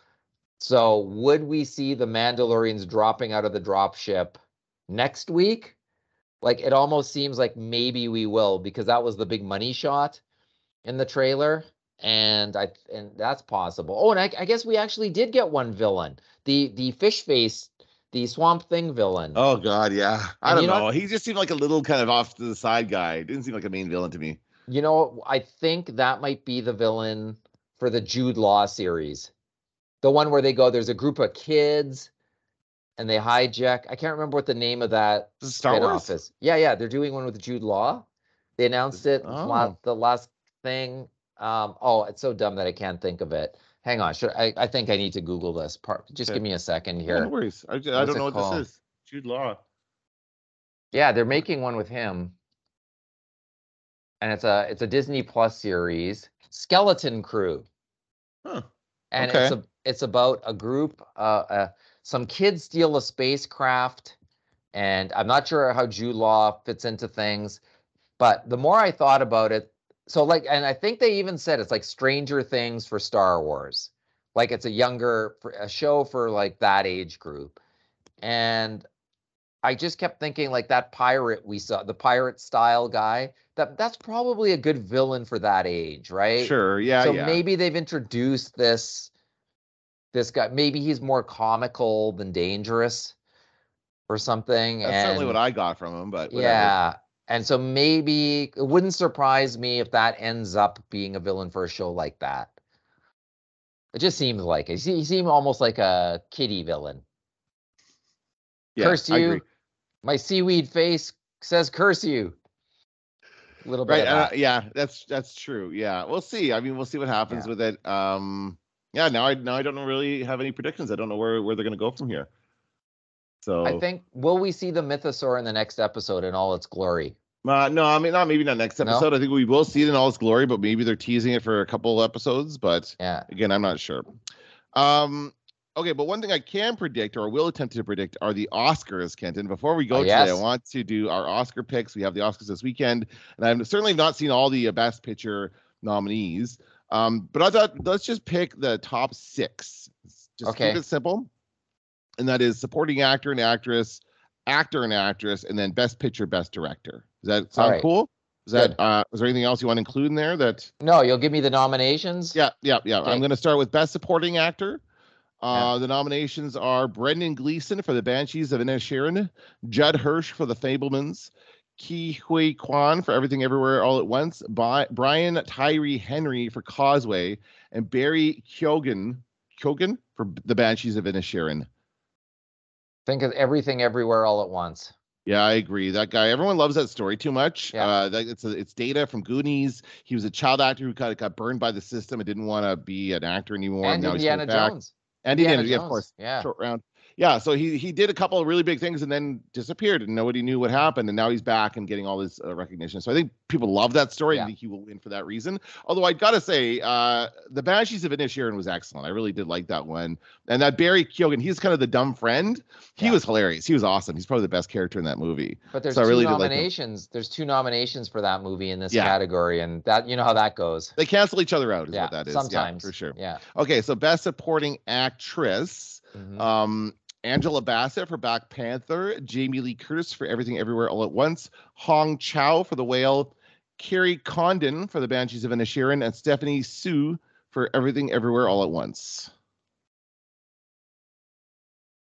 So, would we see the Mandalorians dropping out of the dropship next week? Like, it almost seems like maybe we will because that was the big money shot in the trailer and I and that's possible. Oh, and I, I guess we actually did get one villain, the the fish face, the Swamp Thing villain. Oh God, yeah. I And don't you know know. He just seemed like a little kind of off to the side guy. Didn't seem like a main villain to me. You know, I think that might be the villain for the Jude Law series, the one where they go. There's a group of kids, and they hijack. I can't remember what the name of that Star Wars. is. Yeah, yeah, they're doing one with Jude Law. They announced it Oh. the last thing. Um, oh, it's so dumb that I can't think of it. Hang on, should I? I think I need to Google this part. Just Okay. give me a second here. no worries. I, I don't know what called? this is. Jude Law. Yeah, they're making one with him. And it's a it's a Disney Plus series, Skeleton Crew. Huh. And it's a it's about a group uh, uh some kids steal a spacecraft and I'm not sure how Jude Law fits into things, but the more I thought about it, so like and I think they even said it's like Stranger Things for Star Wars. Like it's a younger a show for like that age group. And I just kept thinking like that pirate we saw, the pirate style guy, that that's probably a good villain for that age, right? Sure. Yeah. so yeah. maybe they've introduced this this guy. Maybe he's more comical than dangerous or something. That's and certainly what I got from him. But whatever. yeah. And so maybe it wouldn't surprise me if that ends up being a villain for a show like that. It just seems like it. He seemed almost like a kitty villain. yeah curse you. My seaweed face says curse you. A little bit Right. Uh, yeah. That's that's true. Yeah. We'll see. I mean, we'll see what happens Yeah. with it. Um. Yeah. Now I now I don't really have any predictions. I don't know where where they're gonna go from here. So I think will we see the mythosaur in the next episode in all its glory? Uh, no, I mean not maybe not next No? episode. I think we will see it in all its glory, but maybe they're teasing it for a couple episodes. But Yeah. again, I'm not sure. Um, okay, but one thing I can predict or will attempt to predict are the Oscars, Kenton. Before we go Oh, today, I want to do our Oscar picks. We have the Oscars this weekend, and I've certainly not seen all the uh, Best Picture nominees. Um, but I thought let's just pick the top six. Just Okay. keep it simple, and that is supporting actor and actress, actor and actress, and then Best Picture, Best Director. Does that sound right. cool? Is that uh, is there anything else you want to include in there? That No, you'll give me the nominations. yeah, yeah, yeah. I'm going to start with Best Supporting Actor. Uh, Yeah. The nominations are Brendan Gleeson for The Banshees of Inisherin, Judd Hirsch for The Fabelmans, Ke Huy Quan for Everything Everywhere All at Once, Bi- Brian Tyree Henry for Causeway, and Barry Keoghan, Keoghan for The Banshees of Inisherin. Think of everything everywhere all at once. Yeah, I agree. That guy, everyone loves that story too much. Yeah. Uh, that, it's a, it's data from Goonies. He was a child actor who kind of got burned by the system and didn't want to be an actor anymore. And he's Indiana. Jones. And Indiana, Indiana yeah, of course. Yeah. Short round. Yeah, so he he did a couple of really big things and then disappeared, and nobody knew what happened. And now he's back and getting all this uh, recognition. So I think people love that story. Yeah. I think he will win for that reason. Although I gotta say, uh, the Banshees of Inisherin was excellent. I really did like that one. And that Barry Keoghan, he's kind of the dumb friend. He Yeah. was hilarious. He was awesome. He's probably the best character in that movie. But there's So two really did like nominations. there's two nominations for that movie in this Yeah. category, and that you know how that goes. They cancel each other out, is yeah, what that is. sometimes yeah, for sure. Yeah. Okay, so best supporting actress. Mhm. Um, Angela Bassett for Black Panther, Jamie Lee Curtis for Everything Everywhere All at Once, Hong Chau for The Whale, Kerry Condon for The Banshees of Inisherin, and Stephanie Hsu for Everything Everywhere All at Once.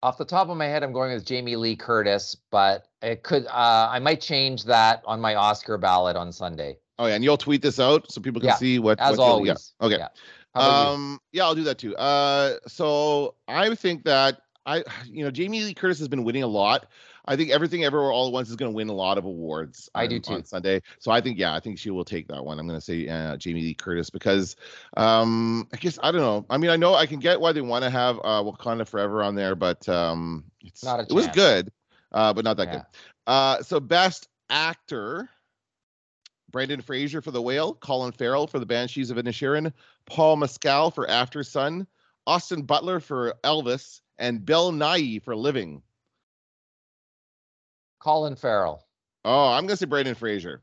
Off the top of my head, I'm going with Jamie Lee Curtis, but it could. Uh, I might change that on my Oscar ballot on Sunday. Oh yeah, and you'll tweet this out so people can Yeah, see what. As what always. Yeah. Okay. Yeah. About you? Um, yeah, I'll do that too. Uh, so I think that I, you know, Jamie Lee Curtis has been winning a lot. I think Everything Everywhere All at Once is going to win a lot of awards. I on- do too. on Sunday. So I think, yeah, I think she will take that one. I'm going to say uh, Jamie Lee Curtis because, um, I guess I don't know. I mean, I know I can get why they want to have uh, Wakanda Forever on there, but um, it's Not a it was good, uh, but not that Yeah. good. Uh, so best actor. Brendan Fraser for The Whale, Colin Farrell for The Banshees of Inisherin, Paul Mescal for Aftersun, Austin Butler for Elvis, and Bill Nighy for Living. Colin Farrell. Oh, I'm gonna say Brendan Fraser.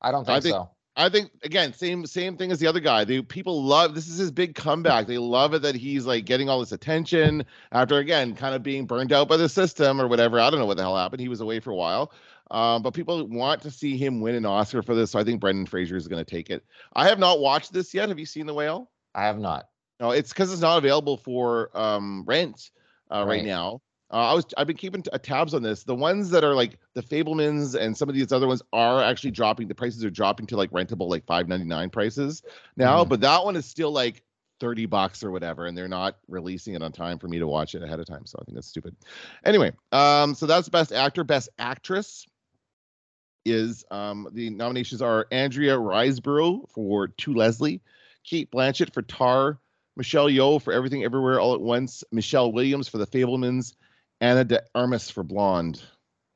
I don't I think, think- so. I think again, same same thing as the other guy. The people love this is his big comeback. They love it that he's like getting all this attention after again kind of being burned out by the system or whatever. I don't know what the hell happened. He was away for a while. Um, but people want to see him win an Oscar for this. So I think Brendan Fraser is going to take it. I have not watched this yet. Have you seen The Whale? I have not. No, it's because it's not available for um, rent uh, right. Right. now. Uh, I was I've been keeping t- uh, tabs on this. The ones that are like the Fabelmans and some of these other ones are actually dropping. The prices are dropping to like rentable like five ninety nine prices now, Mhm. but that one is still like thirty bucks or whatever, and they're not releasing it on time for me to watch it ahead of time. So I think that's stupid. Anyway, um, so that's best actor, best actress. Is um the nominations are Andrea Riseborough for To Leslie, Cate Blanchett for Tar, Michelle Yeoh for Everything Everywhere All at Once, Michelle Williams for The Fabelmans, Ana de Armas for Blonde.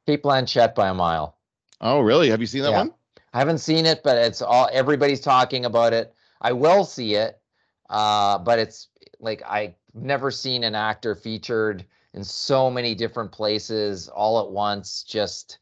Cate Blanchett by a mile. Oh, really? Have you seen that Yeah. one? I haven't seen it, but it's all everybody's talking about it. I will see it, uh, but it's like I've never seen an actor featured in so many different places all at once. Just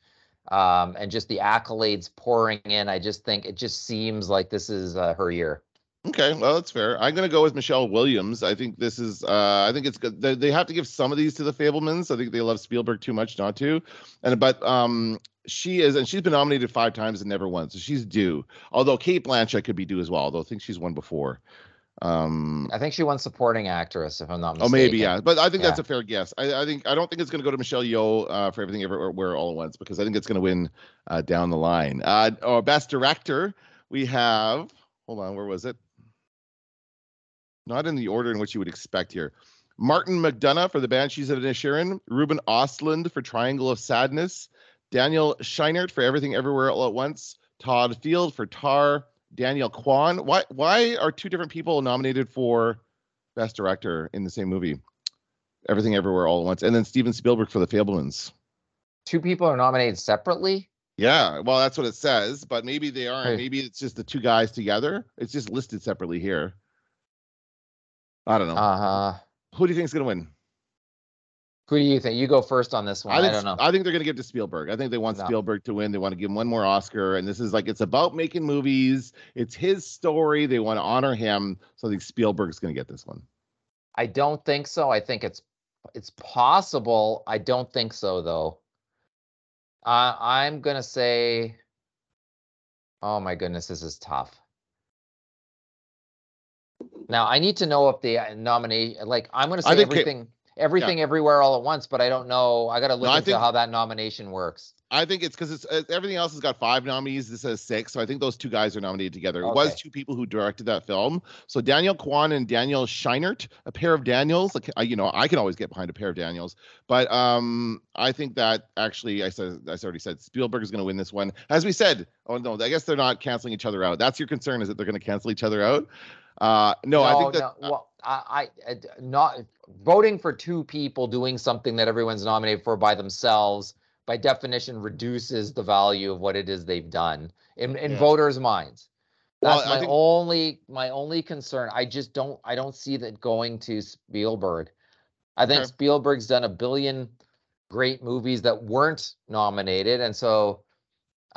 um, and just the accolades pouring in. I just think it just seems like this is uh, her year. Okay, well that's fair. I'm gonna go with Michelle Williams. I think this is. Uh, I think it's good. They, they have to give some of these to the Fabelmans. I think they love Spielberg too much not to. And but um, she is, and she's been nominated five times and never won, so she's due. Although Cate Blanchett could be due as well. Although I think she's won before. Um, I think she won supporting actress, if I'm not mistaken. oh maybe yeah, but I think that's a fair guess. I, I think I don't think it's gonna go to Michelle Yeoh uh, for everything everywhere all at once because I think it's gonna win uh, down the line. Uh, or best director we have. Hold on, where was it? Not in the order in which you would expect here. Martin McDonagh for the Banshees of Inisherin, Ruben Östlund for Triangle of Sadness, Daniel Scheinert for Everything Everywhere All at Once, Todd Field for Tar, Daniel Kwan. Why why are two different people nominated for Best Director in the same movie? Everything Everywhere All at Once, and then Steven Spielberg for The Fabelmans. Two people are nominated separately. Yeah, well, that's what it says, but maybe they aren't. Maybe it's just the two guys together. It's just listed separately here. I don't know. Uh huh. Who do you think is going to win? Who do you think? You go first on this one. I, think don't know. I think they're going to give it to Spielberg. I think they want No. Spielberg to win. They want to give him one more Oscar, and this is like it's about making movies. It's his story. They want to honor him, so I think Spielberg's going to get this one. I don't think so. I think it's it's possible. I don't think so though. Uh, I'm gonna say. Oh my goodness, this is tough. Now I need to know if the nominate like I'm gonna I say think Kate- everything, everything, everywhere, all at once, but I don't know. I gotta look No, into think- how that nomination works. I think it's because it's, it's everything else has got five nominees. This has six, so I think those two guys are nominated together. It was two people who directed that film. So Daniel Kwan and Daniel Scheinert, a pair of Daniels. Like I, you know, I can always get behind a pair of Daniels, but um, I think that actually, I said, I already said Spielberg is going to win this one. As we said, oh no, I guess they're not canceling each other out. That's your concern, is that they're going to cancel each other out? Uh, no, I think that. no, well, I, I I- not voting for two people doing something that everyone's nominated for by themselves by definition reduces the value of what it is they've done in in Yeah. voters' minds. That's I my think- only my only concern. I just don't I don't see that going to Spielberg. I think Okay. Spielberg's done a billion great movies that weren't nominated, and so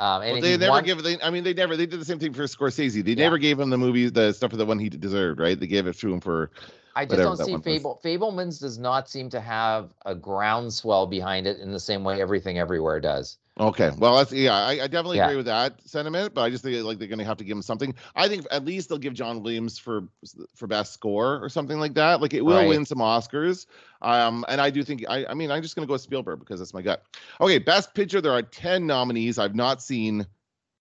um, Well, they never won- give. They, I mean, they never. They did the same thing for Scorsese. They Yeah. never gave him the movie, the stuff for the one he deserved. Right? They gave it to him for. I just don't see one was. Fable. Fabelman's does not seem to have a groundswell behind it in the same way everything everywhere does. Okay. Well, that's yeah. I, I definitely Yeah. agree with that sentiment, but I just think like they're going to have to give him something. I think at least they'll give John Williams for for best score or something like that. Like it will Right. win some Oscars. Um, and I do think I. I mean, I'm just going to go with Spielberg because that's my gut. Okay, best picture. There are ten nominees. I've not seen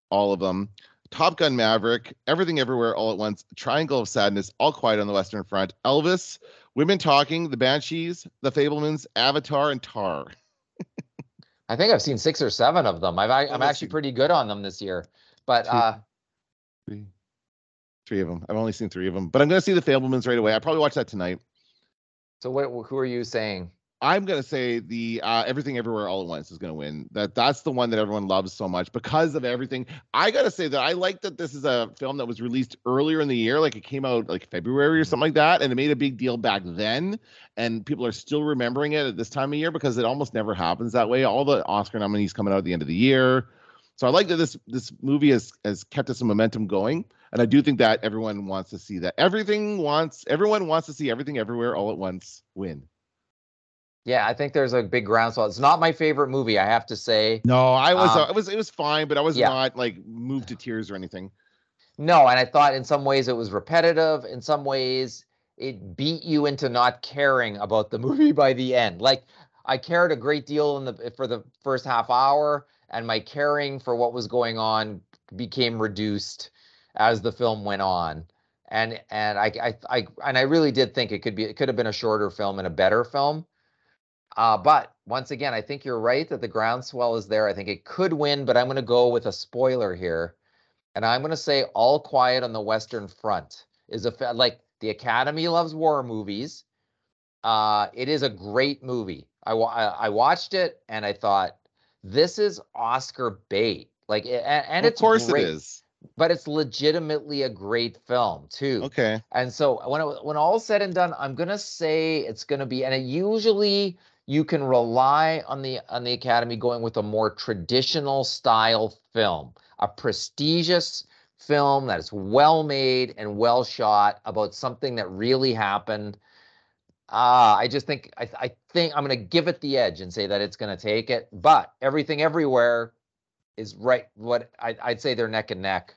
all of them. Top Gun Maverick, Everything Everywhere All at Once, Triangle of Sadness, All Quiet on the Western Front, Elvis, Women Talking, The Banshees, The Fabelmans, Avatar, and Tar. I think I've seen six or seven of them. I've, I, Oh, I'm actually pretty good on them this year. But Two. uh, Three. Three of them. I've only seen three of them, but I'm going to see The Fabelmans right away. I probably watch that tonight. so what? Who are you saying? I'm gonna say the uh, Everything Everywhere All at Once is gonna win. That that's the one that everyone loves so much because of everything. I gotta say that I like that this is a film that was released earlier in the year, like it came out like February or something like that, and it made a big deal back then. And people are still remembering it at this time of year because it almost never happens that way. All the Oscar nominees coming out at the end of the year. So I like that this this movie has has kept us some momentum going. And I do think that everyone wants to see that. Everything wants everyone wants to see everything everywhere all at once win. Yeah, I think there's a big groundswell. It's not my favorite movie, I have to say. No, I was Um, uh, it was it was fine, but I was yeah. not like moved to tears or anything. No, and I thought in some ways it was repetitive. In some ways, it beat you into not caring about the movie by the end. Like I cared a great deal in the for the first half hour, and my caring for what was going on became reduced as the film went on. And and I I, I and I really did think it could be it could have been a shorter film and a better film. Uh, but once again, I think you're right that the groundswell is there. I think it could win, but I'm going to go with a spoiler here. And I'm going to say All Quiet on the Western Front is a like the Academy loves war movies. Uh, it is a great movie. I, I I watched it and I thought this is Oscar bait. Like and, and of it's course great, it is. but it's legitimately a great film too. Okay. And so when it, when all's said and done, I'm gonna say it's gonna be, and it usually you can rely on the on the Academy going with a more traditional style film, a prestigious film that is well made and well shot about something that really happened. Ah, I just think I, I think I'm gonna give it the edge and say that it's gonna take it. But everything everywhere is right. What I, I'd say they're neck and neck.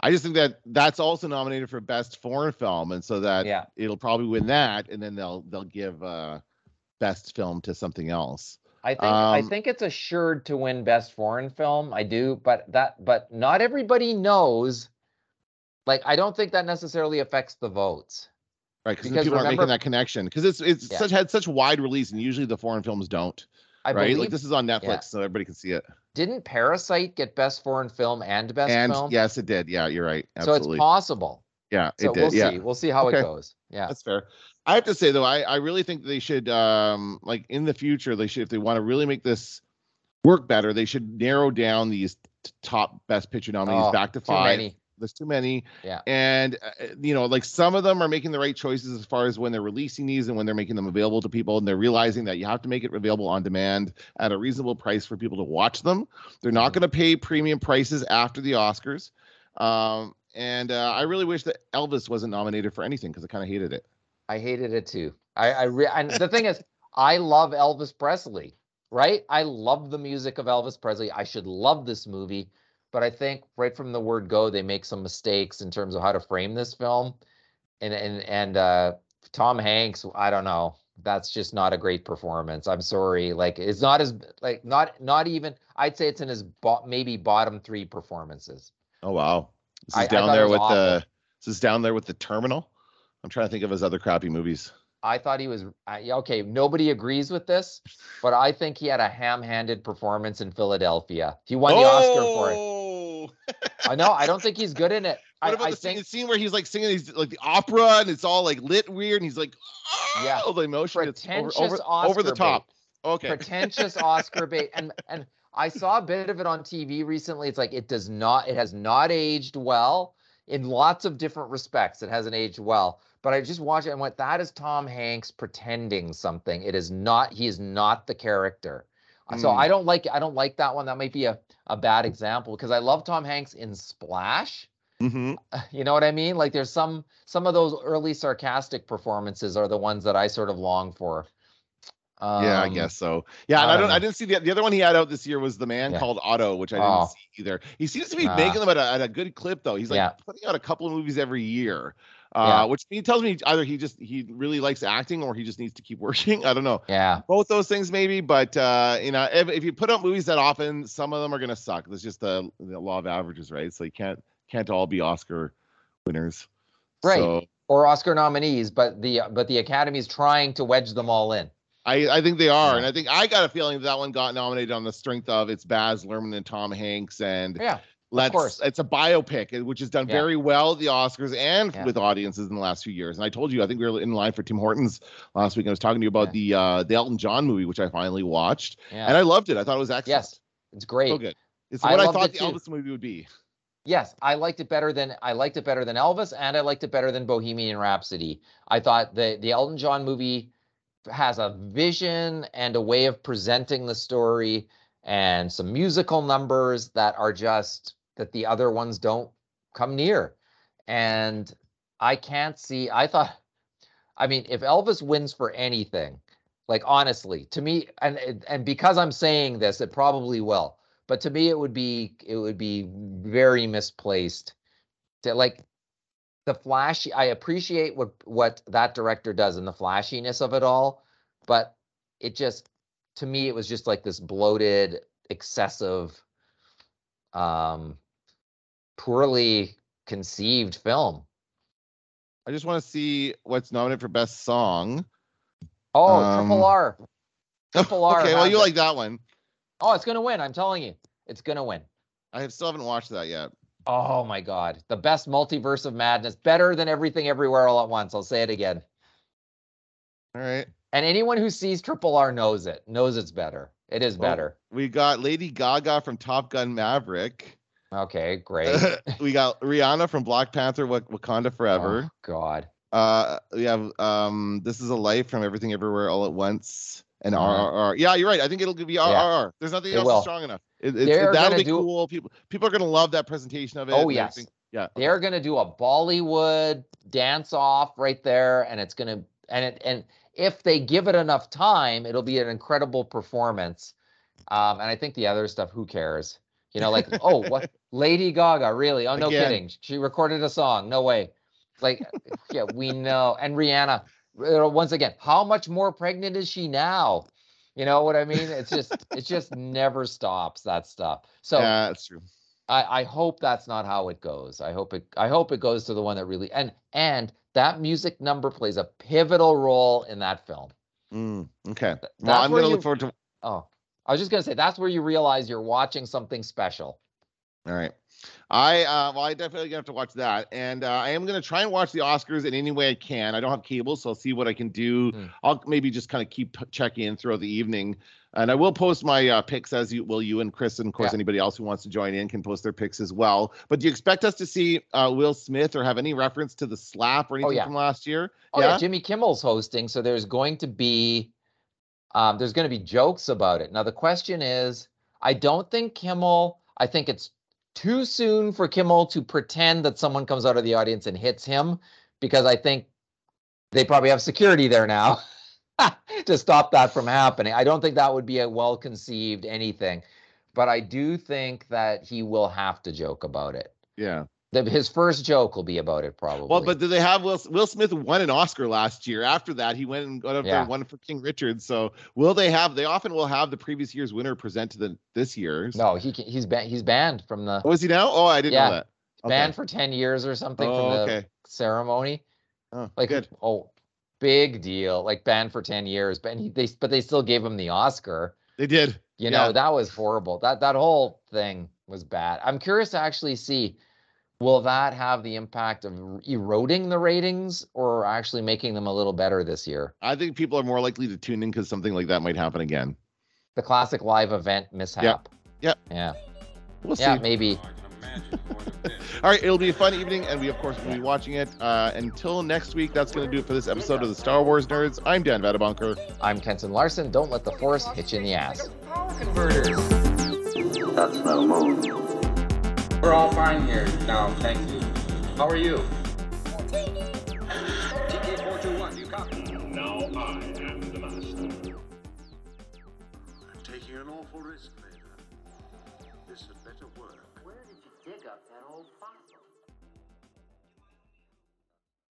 I just think that that's also nominated for best foreign film, and so that Yeah. it'll probably win that, and then they'll they'll give uh best film to something else. I think I Um, think it's assured to win best foreign film. I do, but that but not everybody knows. Like I don't think that necessarily affects the votes. Right, because people aren't making that connection because it's it's Yeah. such had such wide release, and usually the foreign films don't. I right, believe like this is on Netflix, yeah. so everybody can see it. didn't Parasite get best foreign film and best and film? yes, it did. Yeah, you're right. so it's possible. yeah, So it did. we'll yeah. see. We'll see how Okay. it goes. Yeah. That's fair. I have to say though, I, I really think they should um like in the future they should if they want to really make this work better, they should narrow down these t- top best picture nominees Oh, back to Too five. many. There's too many. Yeah. And uh, you know, like some of them are making the right choices as far as when they're releasing these and when they're making them available to people and they're realizing that you have to make it available on demand at a reasonable price for people to watch them. They're not Mhm. going to pay premium prices after the Oscars. Um and uh, I really wish that Elvis wasn't nominated for anything because I kind of hated it. I hated it too. I, I re- and the thing is, I love Elvis Presley, right? I love the music of Elvis Presley. I should love this movie, but I think right from the word go, they make some mistakes in terms of how to frame this film. And and and uh, Tom Hanks, I don't know. That's just not a great performance. I'm sorry. Like it's not as like not not even. I'd say it's in his bo- maybe bottom three performances. Oh wow. This is I- I down it there with awful. the this is down there with the terminal. I'm trying to think of his other crappy movies. I thought he was okay. Nobody agrees with this, but I think he had a ham-handed performance in Philadelphia. He won the Oscar for it. no. I know. I don't think he's good in it. What I, about I the think scene, scene where he's like singing these like the opera and it's all like lit weird and he's like, Yeah. oh, the emotion it's over, pretentious over, Oscar over the top. Okay. pretentious Oscar bait. And and I saw a bit of it on TV recently. It's like it does not, it has not aged well in lots of different respects. It hasn't aged well. But I just watched it and went, that is Tom Hanks pretending something. It is not, he is not the character. Uh, So Mm. I don't like I don't like that one. That might be a, a bad example because I love Tom Hanks in Splash. hmm You know what I mean? Like there's some some of those early sarcastic performances are the ones that I sort of long for. yeah, I Um, guess so. Yeah, and I I don't. I didn't see the the other one he had out this year was the man Yeah. called Otto, which I didn't Oh. see either. He seems to be Ah. making them at a, at a good clip though. He's like Yeah. putting out a couple of movies every year, uh, Yeah. which he tells me either he just he really likes acting or he just needs to keep working. I don't know. Yeah. Both those things maybe, but uh, you know, if, if you put out movies that often, some of them are gonna suck. That's just the, the law of averages, right? So you can't can't all be Oscar winners. Right. So, Or Oscar nominees, but the but the Academy's trying to wedge them all in. I, I think they are, Yeah. and I think I got a feeling that, that one got nominated on the strength of it's Baz Luhrmann and Tom Hanks, and Yeah. Let's course. it's a biopic, uh, which has done Yeah. very well at the Oscars and Yeah. with audiences in the last few years. And I told you, I think we were in line for Tim Hortons last week. I was talking to you about the uh, the Elton John movie, which I finally watched, and I loved it. I thought it was excellent. yes. It's great. so good. It's what I, loved thought the too. Elvis movie would be. Yes, I liked it better than I liked it better than Elvis, and I liked it better than Bohemian Rhapsody. I thought the the Elton John movie has a vision and a way of presenting the story and some musical numbers that are just that the other ones don't come near. And I can't see. I thought, I mean, if Elvis wins for anything, like honestly, to me, and and- because I'm saying this, it probably will. But to me, it would be it would be very misplaced. To like the flashy, I appreciate what what that director does and the flashiness of it all, but it just to me it was just like this bloated, excessive, um, poorly conceived film. I just want to see what's nominated for best song. Oh, Um, Triple R. Triple R. okay, well you it. like that one. Oh, it's gonna win. I'm telling you, it's gonna win. I have, still haven't watched that yet. Oh my God, the best multiverse of madness, better than everything everywhere all at once. I'll say it again. All right. And anyone who sees Triple R knows it, knows it's better. It is Well, better. We got Lady Gaga from Top Gun Maverick. Okay, great. we got Rihanna from Black Panther Wak- Wakanda Forever. Oh, God. Uh we have um This is a Life from Everything Everywhere All at Once and Uh-huh. RRR. Yeah, you're right. I think it'll be RRR. There's nothing It else will. strong enough. It, that'll be do- cool. People people are gonna love that presentation of it. Oh, yes. everything. Yeah. They're gonna do a Bollywood dance off right there, and it's gonna and it and if they give it enough time, it'll be an incredible performance. Um, and I think the other stuff, who cares? You know, like oh, what Lady Gaga, really? Oh, no Again. kidding. She recorded a song. No way. Like, yeah, we know. And Rihanna, once again, how much more pregnant is she now? You know what I mean? It's just, it just never stops that stuff. So yeah, that's true. I, I hope that's not how it goes. I hope it I hope it goes to the one that really and and that music number plays a pivotal role in that film. Mm, okay. Th- Well, I'm gonna you- look forward to Oh, I was just gonna say that's where you realize you're watching something special. All right. I uh well I definitely have to watch that. And uh, I am gonna try and watch the Oscars in any way I can. I don't have cable, so I'll see what I can do. Hmm. I'll maybe just kind of keep checking in throughout the evening. And I will post my uh, picks as you will you and Chris and of course Yeah. anybody else who wants to join in can post their picks as well. But do you expect us to see uh, Will Smith or have any reference to the slap or anything Oh, yeah. from last year? Oh yeah? Jimmy Kimmel's hosting, so there's going to be um, there's going to be jokes about it. Now the question is, I don't think Kimmel. I think it's too soon for Kimmel to pretend that someone comes out of the audience and hits him, because I think they probably have security there now to stop that from happening. I don't think that would be a well conceived anything, but I do think that he will have to joke about it. Yeah. The, his first joke will be about it, probably. Well, but do they have Will Will Smith won an Oscar last year? After that, he went and got up there Yeah. and won for King Richard. So will they have? They often will have the previous year's winner present to the this year's. no, he he's ban- he's banned from the Oh, he now? Oh, I didn't Yeah. know that. Okay. banned for 10 years or something Oh, from the okay. ceremony. Oh, Like good. oh, big deal. Like banned for 10 years, but he, they but they still gave him the Oscar. They did. You Yeah. know, that was horrible. That that whole thing was bad. I'm curious to actually see will that have the impact of eroding the ratings or actually making them a little better this year? I think people are more likely to tune in because something like that might happen again. The classic live event mishap. Yep. yep. Yeah. We'll Yeah, see. maybe. All right, it'll be a fun evening, and we of course will be watching it. Uh, until next week, that's going to do it for this episode of the Star Wars Nerds. I'm Dan Vadabunker. I'm Kenton Larson. Don't let the force hit you in the ass. That's no moon. We're all fine here now, thank you. How are you?